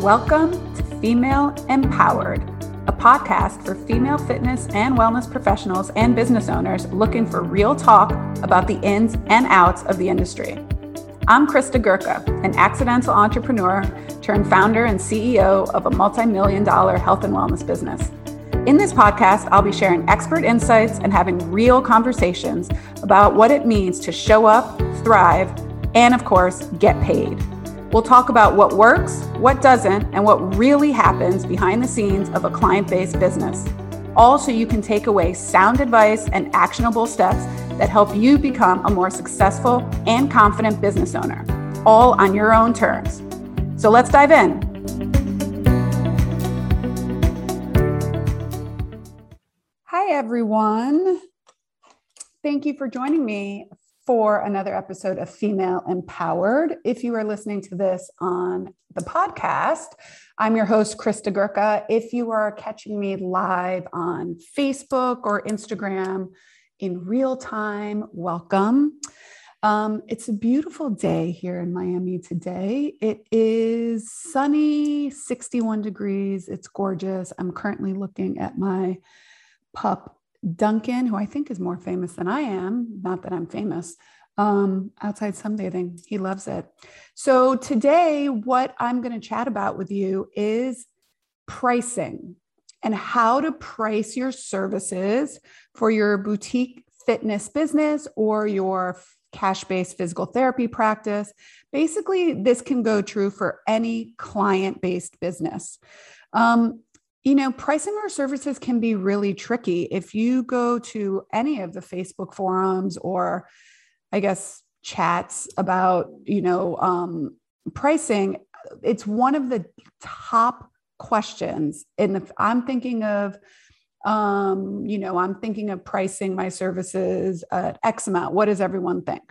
Welcome to Female Empowered, a podcast for female fitness and wellness professionals and business owners looking for real talk about the ins and outs of the industry. I'm Krista Gurka, an accidental entrepreneur turned founder and CEO of a multi million dollar health and wellness business. In this podcast, I'll be sharing expert insights and having real conversations about what it means to show up, thrive, and of course, get paid. We'll talk about what works, what doesn't, and what really happens behind the scenes of a client based business. All so you can take away sound advice and actionable steps that help you become a more successful and confident business owner, all on your own terms. So let's dive in. Hi, everyone. Thank you for joining me for another episode of Female Empowered. If you are listening to this on the podcast, I'm your host, Krista Gurka. If you are catching me live on Facebook or Instagram in real time, welcome. Um, it's a beautiful day here in Miami today. It is sunny, 61 degrees. It's gorgeous. I'm currently looking at my pup Duncan, who I think is more famous than I am, not that I'm famous, um, outside sunbathing. He loves it. So, today, what I'm going to chat about with you is pricing and how to price your services for your boutique fitness business or your cash based physical therapy practice. Basically, this can go true for any client based business. Um, you know, pricing our services can be really tricky. If you go to any of the Facebook forums or, I guess, chats about, you know, um, pricing, it's one of the top questions. And I'm thinking of, um, you know, I'm thinking of pricing my services at X amount. What does everyone think?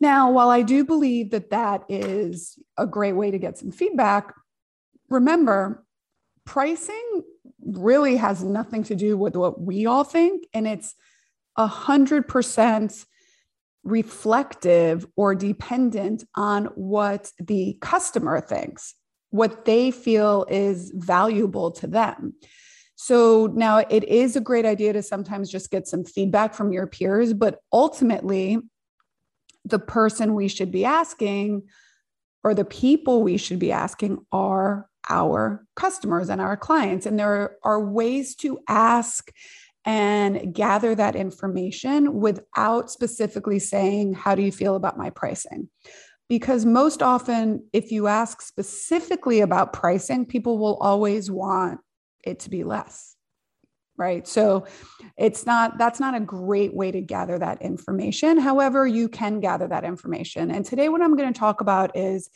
Now, while I do believe that that is a great way to get some feedback, remember pricing really has nothing to do with what we all think. And it's a hundred percent reflective or dependent on what the customer thinks, what they feel is valuable to them. So now it is a great idea to sometimes just get some feedback from your peers, but ultimately, the person we should be asking or the people we should be asking are our customers and our clients. And there are ways to ask and gather that information without specifically saying, How do you feel about my pricing? Because most often, if you ask specifically about pricing, people will always want it to be less. Right. So it's not, that's not a great way to gather that information. However, you can gather that information. And today, what I'm going to talk about is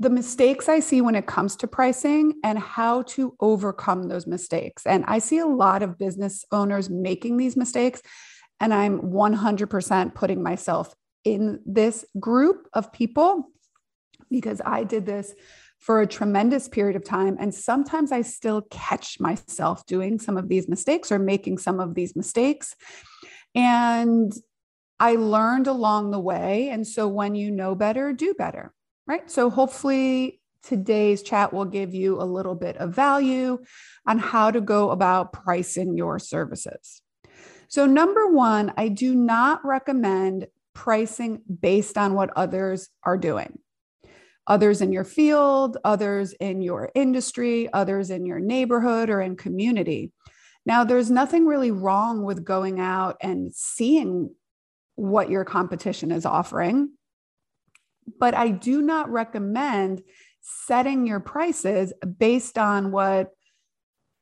the mistakes I see when it comes to pricing and how to overcome those mistakes. And I see a lot of business owners making these mistakes. And I'm 100% putting myself in this group of people because I did this for a tremendous period of time. And sometimes I still catch myself doing some of these mistakes or making some of these mistakes. And I learned along the way. And so when you know better, do better right? So hopefully today's chat will give you a little bit of value on how to go about pricing your services. So, number one, I do not recommend pricing based on what others are doing. Others in your field, others in your industry, others in your neighborhood or in community. Now, there's nothing really wrong with going out and seeing what your competition is offering but I do not recommend setting your prices based on what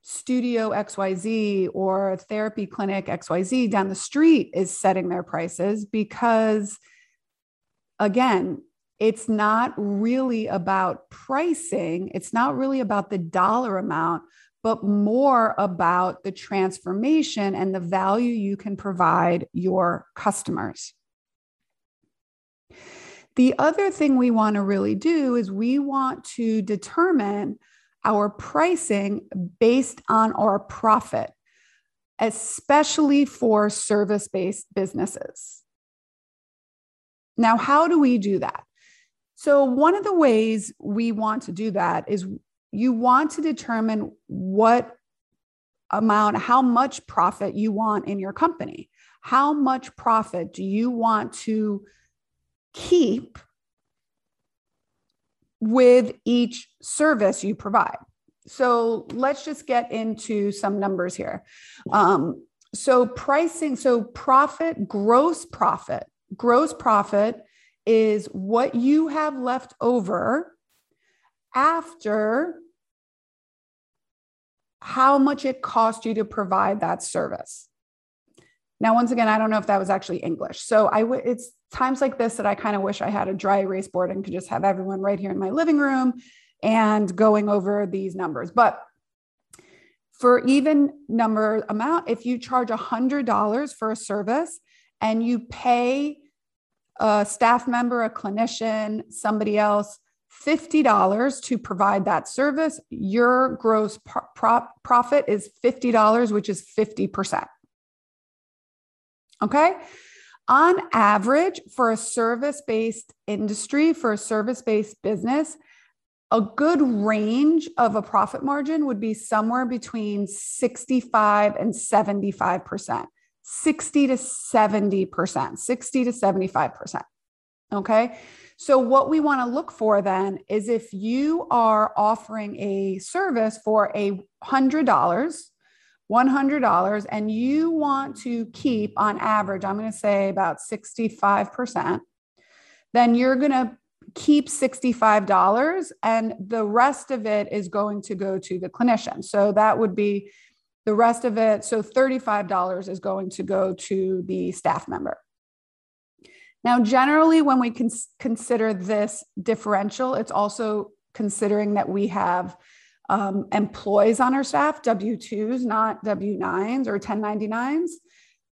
studio XYZ or therapy clinic XYZ down the street is setting their prices because, again, it's not really about pricing. It's not really about the dollar amount, but more about the transformation and the value you can provide your customers. The other thing we want to really do is we want to determine our pricing based on our profit, especially for service based businesses. Now, how do we do that? So, one of the ways we want to do that is you want to determine what amount, how much profit you want in your company. How much profit do you want to keep with each service you provide? So let's just get into some numbers here. Um, so pricing, so profit, gross profit, gross profit is what you have left over after how much it cost you to provide that service. Now, once again, I don't know if that was actually English. So I w- it's times like this that I kind of wish I had a dry erase board and could just have everyone right here in my living room and going over these numbers. But for even number amount, if you charge $100 for a service and you pay a staff member, a clinician, somebody else $50 to provide that service, your gross pro- pro- profit is $50, which is 50%. Okay. On average, for a service based industry, for a service based business, a good range of a profit margin would be somewhere between 65 and 75%, 60 to 70%, 60 to 75%. Okay. So, what we want to look for then is if you are offering a service for a $100, $100, and you want to keep on average, I'm going to say about 65%, then you're going to keep $65 and the rest of it is going to go to the clinician. So, that would be the rest of it. So, $35 is going to go to the staff member. Now, generally, when we can consider this differential, it's also considering that we have um, employees on our staff, W 2s, not W 9s or 1099s.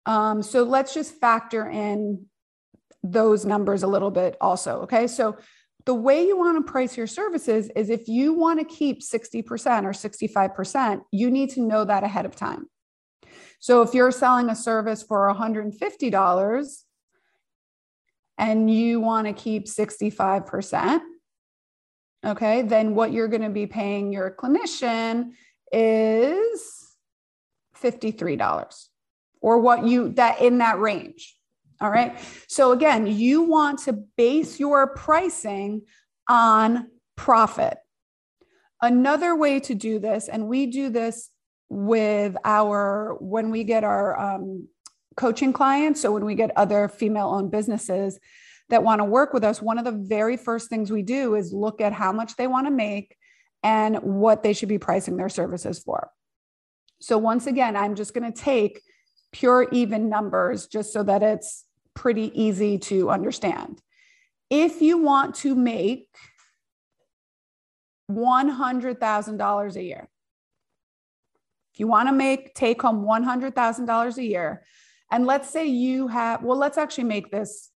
Um, so let's just factor in those numbers a little bit also. Okay. So the way you want to price your services is if you want to keep 60% or 65%, you need to know that ahead of time. So if you're selling a service for $150, and you want to keep 65%, okay, then what you're going to be paying your clinician is $53 or what you that in that range. All right. So again, you want to base your pricing on profit. Another way to do this, and we do this with our when we get our um, coaching clients. So when we get other female owned businesses that want to work with us, one of the very first things we do is look at how much they want to make and what they should be pricing their services for. So once again, I'm just going to take pure even numbers just so that it's pretty easy to understand. If you want to make $100,000 a year, if you want to make take home $100,000 a year, and let's say you have, well, let's actually make this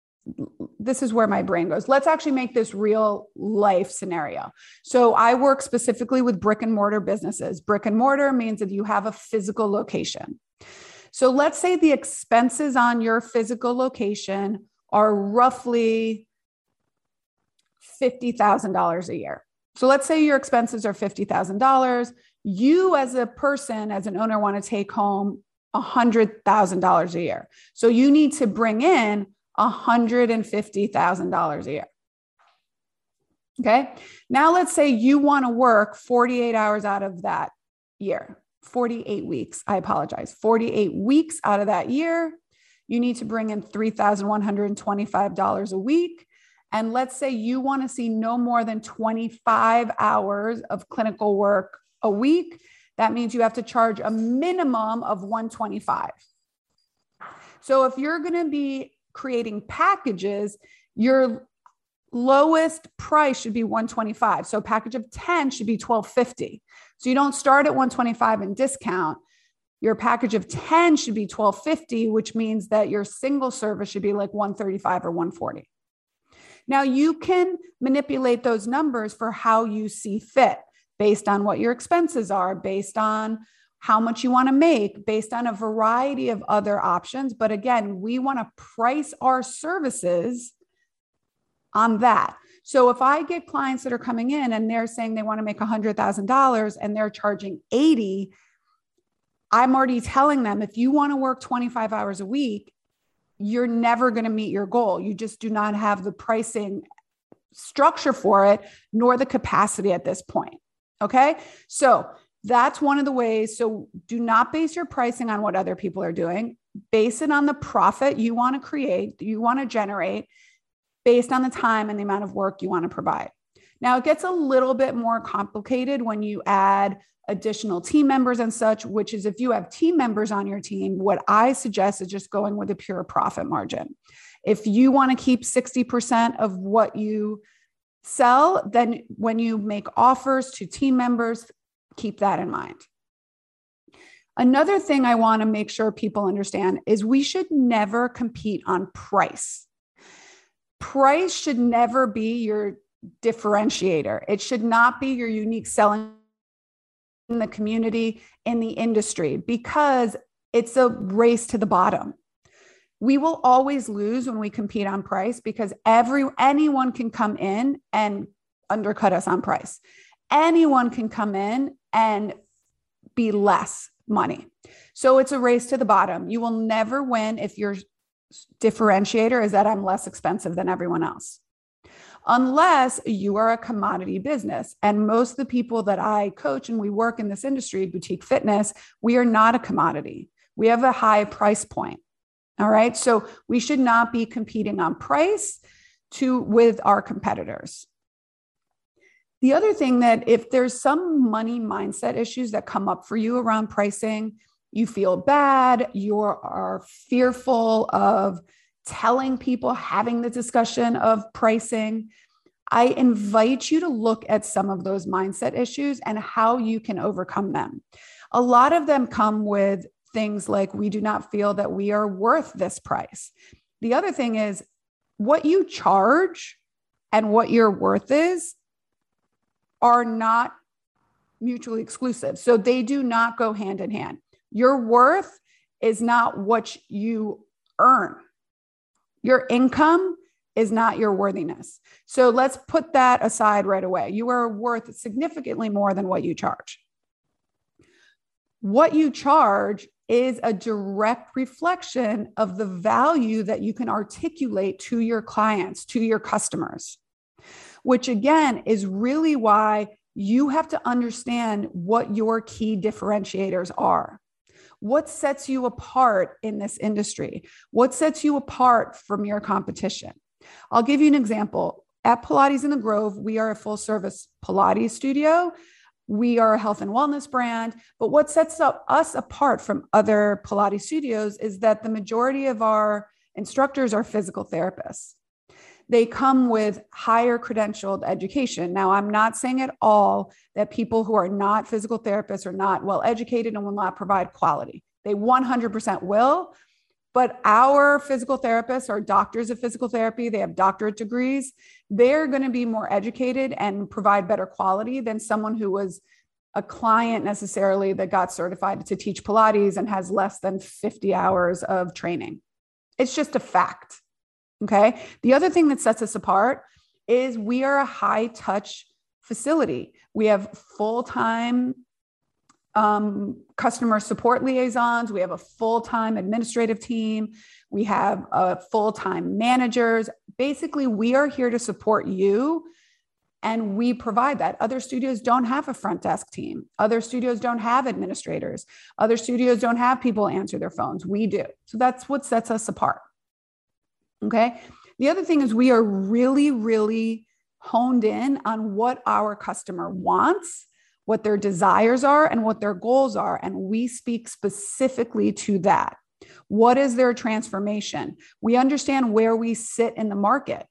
this is where my brain goes. Let's actually make this real life scenario. So I work specifically with brick and mortar businesses. Brick and mortar means that you have a physical location. So let's say the expenses on your physical location are roughly $50,000 a year. So let's say your expenses are $50,000. You, as a person, as an owner, want to take home $100,000 a year. So you need to bring in $150,000 a year. Okay. Now let's say you want to work 48 hours out of that year, 48 weeks. I apologize. 48 weeks out of that year, you need to bring in $3,125 a week. And let's say you want to see no more than 25 hours of clinical work a week that means you have to charge a minimum of 125. So if you're going to be creating packages, your lowest price should be 125. So a package of 10 should be 1250. So you don't start at 125 and discount. Your package of 10 should be 1250, which means that your single service should be like 135 or 140. Now you can manipulate those numbers for how you see fit based on what your expenses are, based on how much you want to make, based on a variety of other options. But again, we want to price our services on that. So if I get clients that are coming in and they're saying they want to make $100,000 and they're charging 80, I'm already telling them if you want to work 25 hours a week, you're never going to meet your goal. You just do not have the pricing structure for it, nor the capacity at this point. Okay. So that's one of the ways. So do not base your pricing on what other people are doing. Base it on the profit you want to create, you want to generate based on the time and the amount of work you want to provide. Now, it gets a little bit more complicated when you add additional team members and such, which is if you have team members on your team, what I suggest is just going with a pure profit margin. If you want to keep 60% of what you sell, then when you make offers to team members, keep that in mind. Another thing I want to make sure people understand is we should never compete on price. Price should never be your differentiator. It should not be your unique selling in the community, in the industry, because it's a race to the bottom. We will always lose when we compete on price because every anyone can come in and undercut us on price. Anyone can come in and be less money. So it's a race to the bottom. You will never win if your differentiator is that I'm less expensive than everyone else unless you are a commodity business. And most of the people that I coach and we work in this industry, boutique fitness, we are not a commodity. We have a high price point. All right. So we should not be competing on price to with our competitors. The other thing that if there's some money mindset issues that come up for you around pricing, you feel bad, you are fearful of telling people, having the discussion of pricing. I invite you to look at some of those mindset issues and how you can overcome them. A lot of them come with things like we do not feel that we are worth this price. The other thing is what you charge and what your worth is are not mutually exclusive. So they do not go hand in hand. Your worth is not what you earn. Your income is not your worthiness. So let's put that aside right away. You are worth significantly more than what you charge. What you charge is a direct reflection of the value that you can articulate to your clients, to your customers, which again is really why you have to understand what your key differentiators are. What sets you apart in this industry? What sets you apart from your competition? I'll give you an example. At Pilates in the Grove, we are a full service Pilates studio. We are a health and wellness brand. But what sets us apart from other Pilates studios is that the majority of our instructors are physical therapists they come with higher credentialed education. Now, I'm not saying at all that people who are not physical therapists are not well educated and will not provide quality. They 100% will. But our physical therapists are doctors of physical therapy. They have doctorate degrees. They're going to be more educated and provide better quality than someone who was a client necessarily that got certified to teach Pilates and has less than 50 hours of training. It's just a fact. Okay. The other thing that sets us apart is we are a high touch facility. We have full time um, customer support liaisons. We have a full time administrative team. We have uh, full time managers. Basically, we are here to support you and we provide that. Other studios don't have a front desk team. Other studios don't have administrators. Other studios don't have people answer their phones. We do. So that's what sets us apart. Okay. The other thing is we are really, really honed in on what our customer wants, what their desires are, and what their goals are. And we speak specifically to that. What is their transformation? We understand where we sit in the market.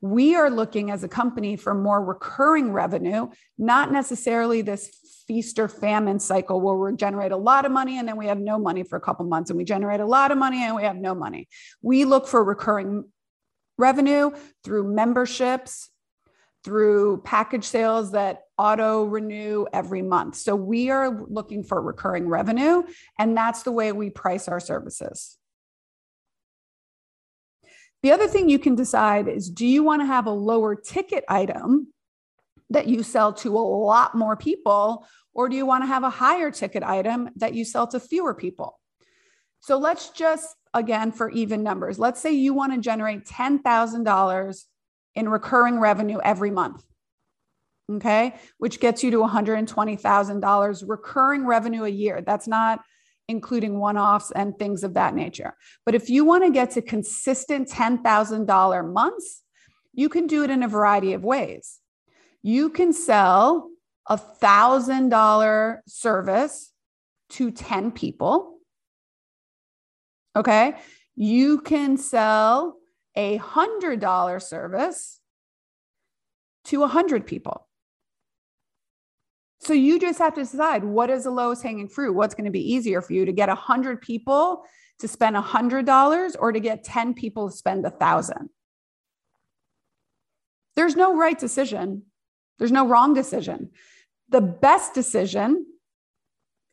We are looking as a company for more recurring revenue, not necessarily this feast or famine cycle where we generate a lot of money and then we have no money for a couple months and we generate a lot of money and we have no money. We look for recurring revenue through memberships, through package sales that auto renew every month. So we are looking for recurring revenue, and that's the way we price our services. The other thing you can decide is do you want to have a lower ticket item that you sell to a lot more people, or do you want to have a higher ticket item that you sell to fewer people? So let's just, again, for even numbers, let's say you want to generate $10,000 in recurring revenue every month. Okay. Which gets you to $120,000 recurring revenue a year. That's not including one offs and things of that nature. But if you want to get to consistent $10,000 months, you can do it in a variety of ways. You can sell a $1,000 service to 10 people. Okay. You can sell a $100 service to a 100 people. So you just have to decide what is the lowest hanging fruit? What's going to be easier for you to get a 100 people to spend a $100 or to get 10 people to spend a 1000 There's no right decision. There's no wrong decision. The best decision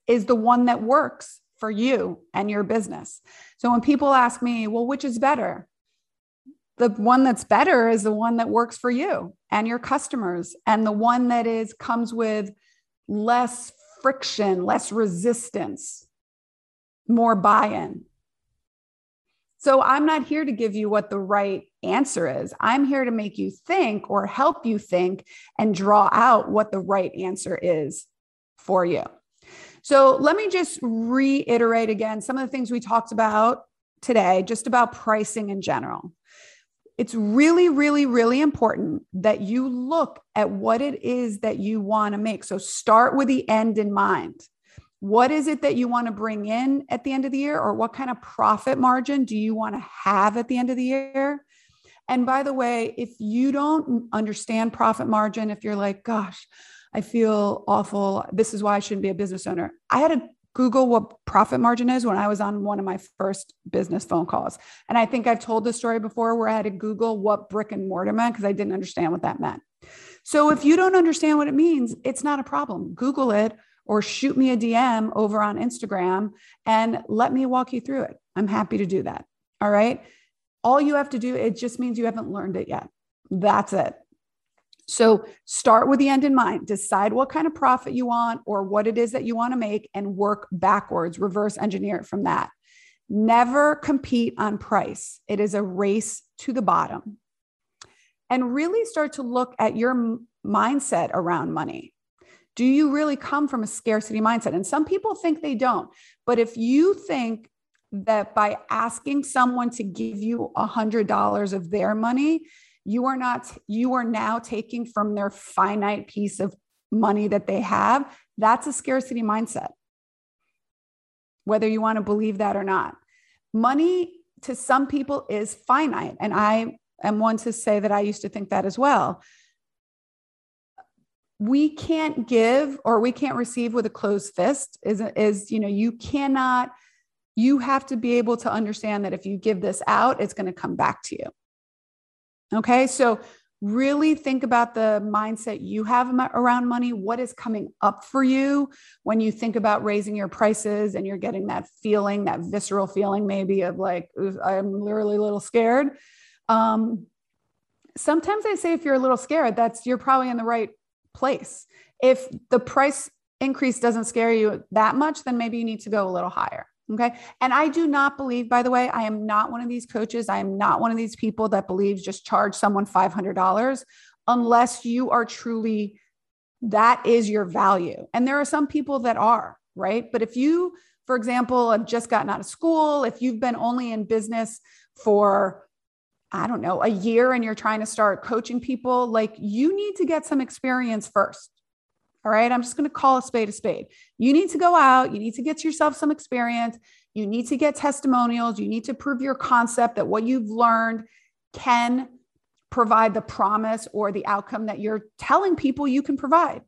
is the one that works for you and your business. So when people ask me, well, which is better? The one that's better is the one that works for you and your customers and the one that is comes with less friction, less resistance, more buy in. So I'm not here to give you what the right answer is. I'm here to make you think or help you think and draw out what the right answer is for you. So let me just reiterate again some of the things we talked about today, just about pricing in general it's really, really, really important that you look at what it is that you want to make. So start with the end in mind. What is it that you want to bring in at the end of the year, or what kind of profit margin do you want to have at the end of the year? And by the way, if you don't understand profit margin, if you're like, gosh, I feel awful, this is why I shouldn't be a business owner. I had a Google what profit margin is when I was on one of my first business phone calls. And I think I've told this story before where I had to Google what brick and mortar meant because I didn't understand what that meant. So if you don't understand what it means, it's not a problem. Google it or shoot me a DM over on Instagram and let me walk you through it. I'm happy to do that. All right. All you have to do, it just means you haven't learned it yet. That's it. So start with the end in mind, decide what kind of profit you want or what it is that you want to make and work backwards, reverse engineer it from that. Never compete on price. It is a race to the bottom. And really start to look at your mindset around money. Do you really come from a scarcity mindset? And some people think they don't. But if you think that by asking someone to give you a $100 of their money, you are not you are now taking from their finite piece of money that they have. That's a scarcity mindset. Whether you want to believe that or not. Money to some people is finite and i am one to say that i used to think that as well. We can't give or we can't receive with a closed fist is is you know you cannot you have to be able to understand that if you give this out it's going to come back to you Okay. So, really think about the mindset you have around money. What is coming up for you when you think about raising your prices and you're getting that feeling, that visceral feeling, maybe of like, I'm literally a little scared. Um, sometimes I say if you're a little scared, that's you're probably in the right place. If the price increase doesn't scare you that much, then maybe you need to go a little higher. Okay. And I do not believe, by the way, I am not one of these coaches. I am not one of these people that believes just charge someone $500 unless you are truly, that is your value. And there are some people that are, right? But if you, for example, have just gotten out of school, if you've been only in business for, I don't know, a year and you're trying to start coaching people, like you need to get some experience first. All right. I'm just going to call a spade a spade. You need to go out. You need to get yourself some experience. You need to get testimonials. You need to prove your concept that what you've learned can provide the promise or the outcome that you're telling people you can provide.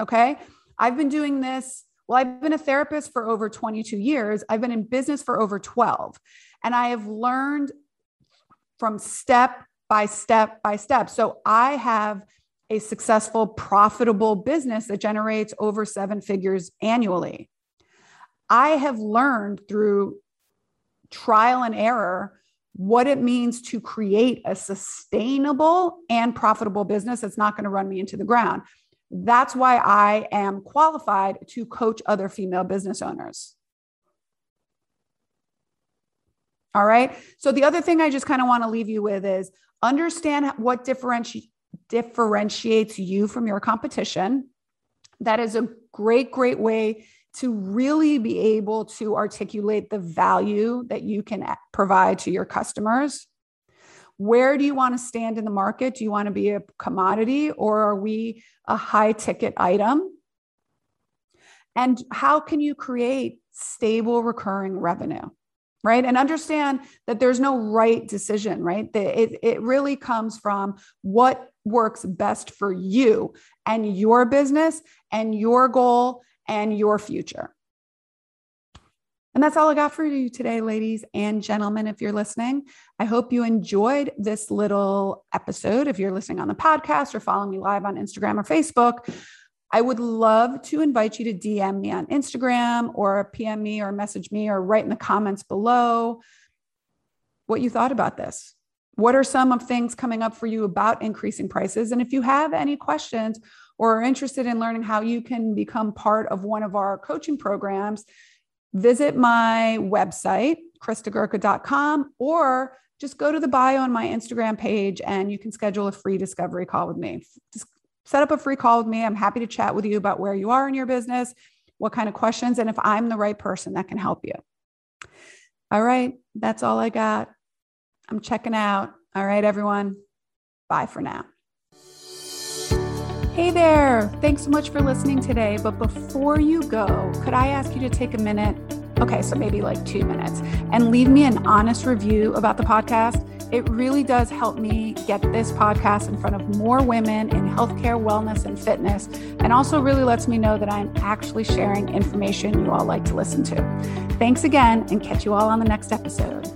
Okay. I've been doing this. Well, I've been a therapist for over 22 years. I've been in business for over 12. And I have learned from step by step by step. So I have a successful, profitable business that generates over seven figures annually. I have learned through trial and error what it means to create a sustainable and profitable business that's not going to run me into the ground. That's why I am qualified to coach other female business owners. All right. So, the other thing I just kind of want to leave you with is understand what differenti- differentiates you from your competition. That is a great, great way to really be able to articulate the value that you can provide to your customers. Where do you want to stand in the market? Do you want to be a commodity or are we a high ticket item? And how can you create stable recurring revenue? Right. And understand that there's no right decision, right? It, it really comes from what works best for you and your business and your goal and your future. And that's all I got for you today, ladies and gentlemen, if you're listening. I hope you enjoyed this little episode. If you're listening on the podcast or following me live on Instagram or Facebook, I would love to invite you to DM me on Instagram or PM me or message me or write in the comments below what you thought about this. What are some of things coming up for you about increasing prices? And if you have any questions or are interested in learning how you can become part of one of our coaching programs, visit my website, kristagurka.com, or just go to the bio on my Instagram page and you can schedule a free discovery call with me. Set up a free call with me. I'm happy to chat with you about where you are in your business, what kind of questions, and if I'm the right person that can help you. All right, that's all I got. I'm checking out. All right, everyone. Bye for now. Hey there. Thanks so much for listening today. But before you go, could I ask you to take a minute? Okay, so maybe like two minutes and leave me an honest review about the podcast. It really does help me get this podcast in front of more women in healthcare, wellness, and fitness, and also really lets me know that I'm actually sharing information you all like to listen to. Thanks again, and catch you all on the next episode.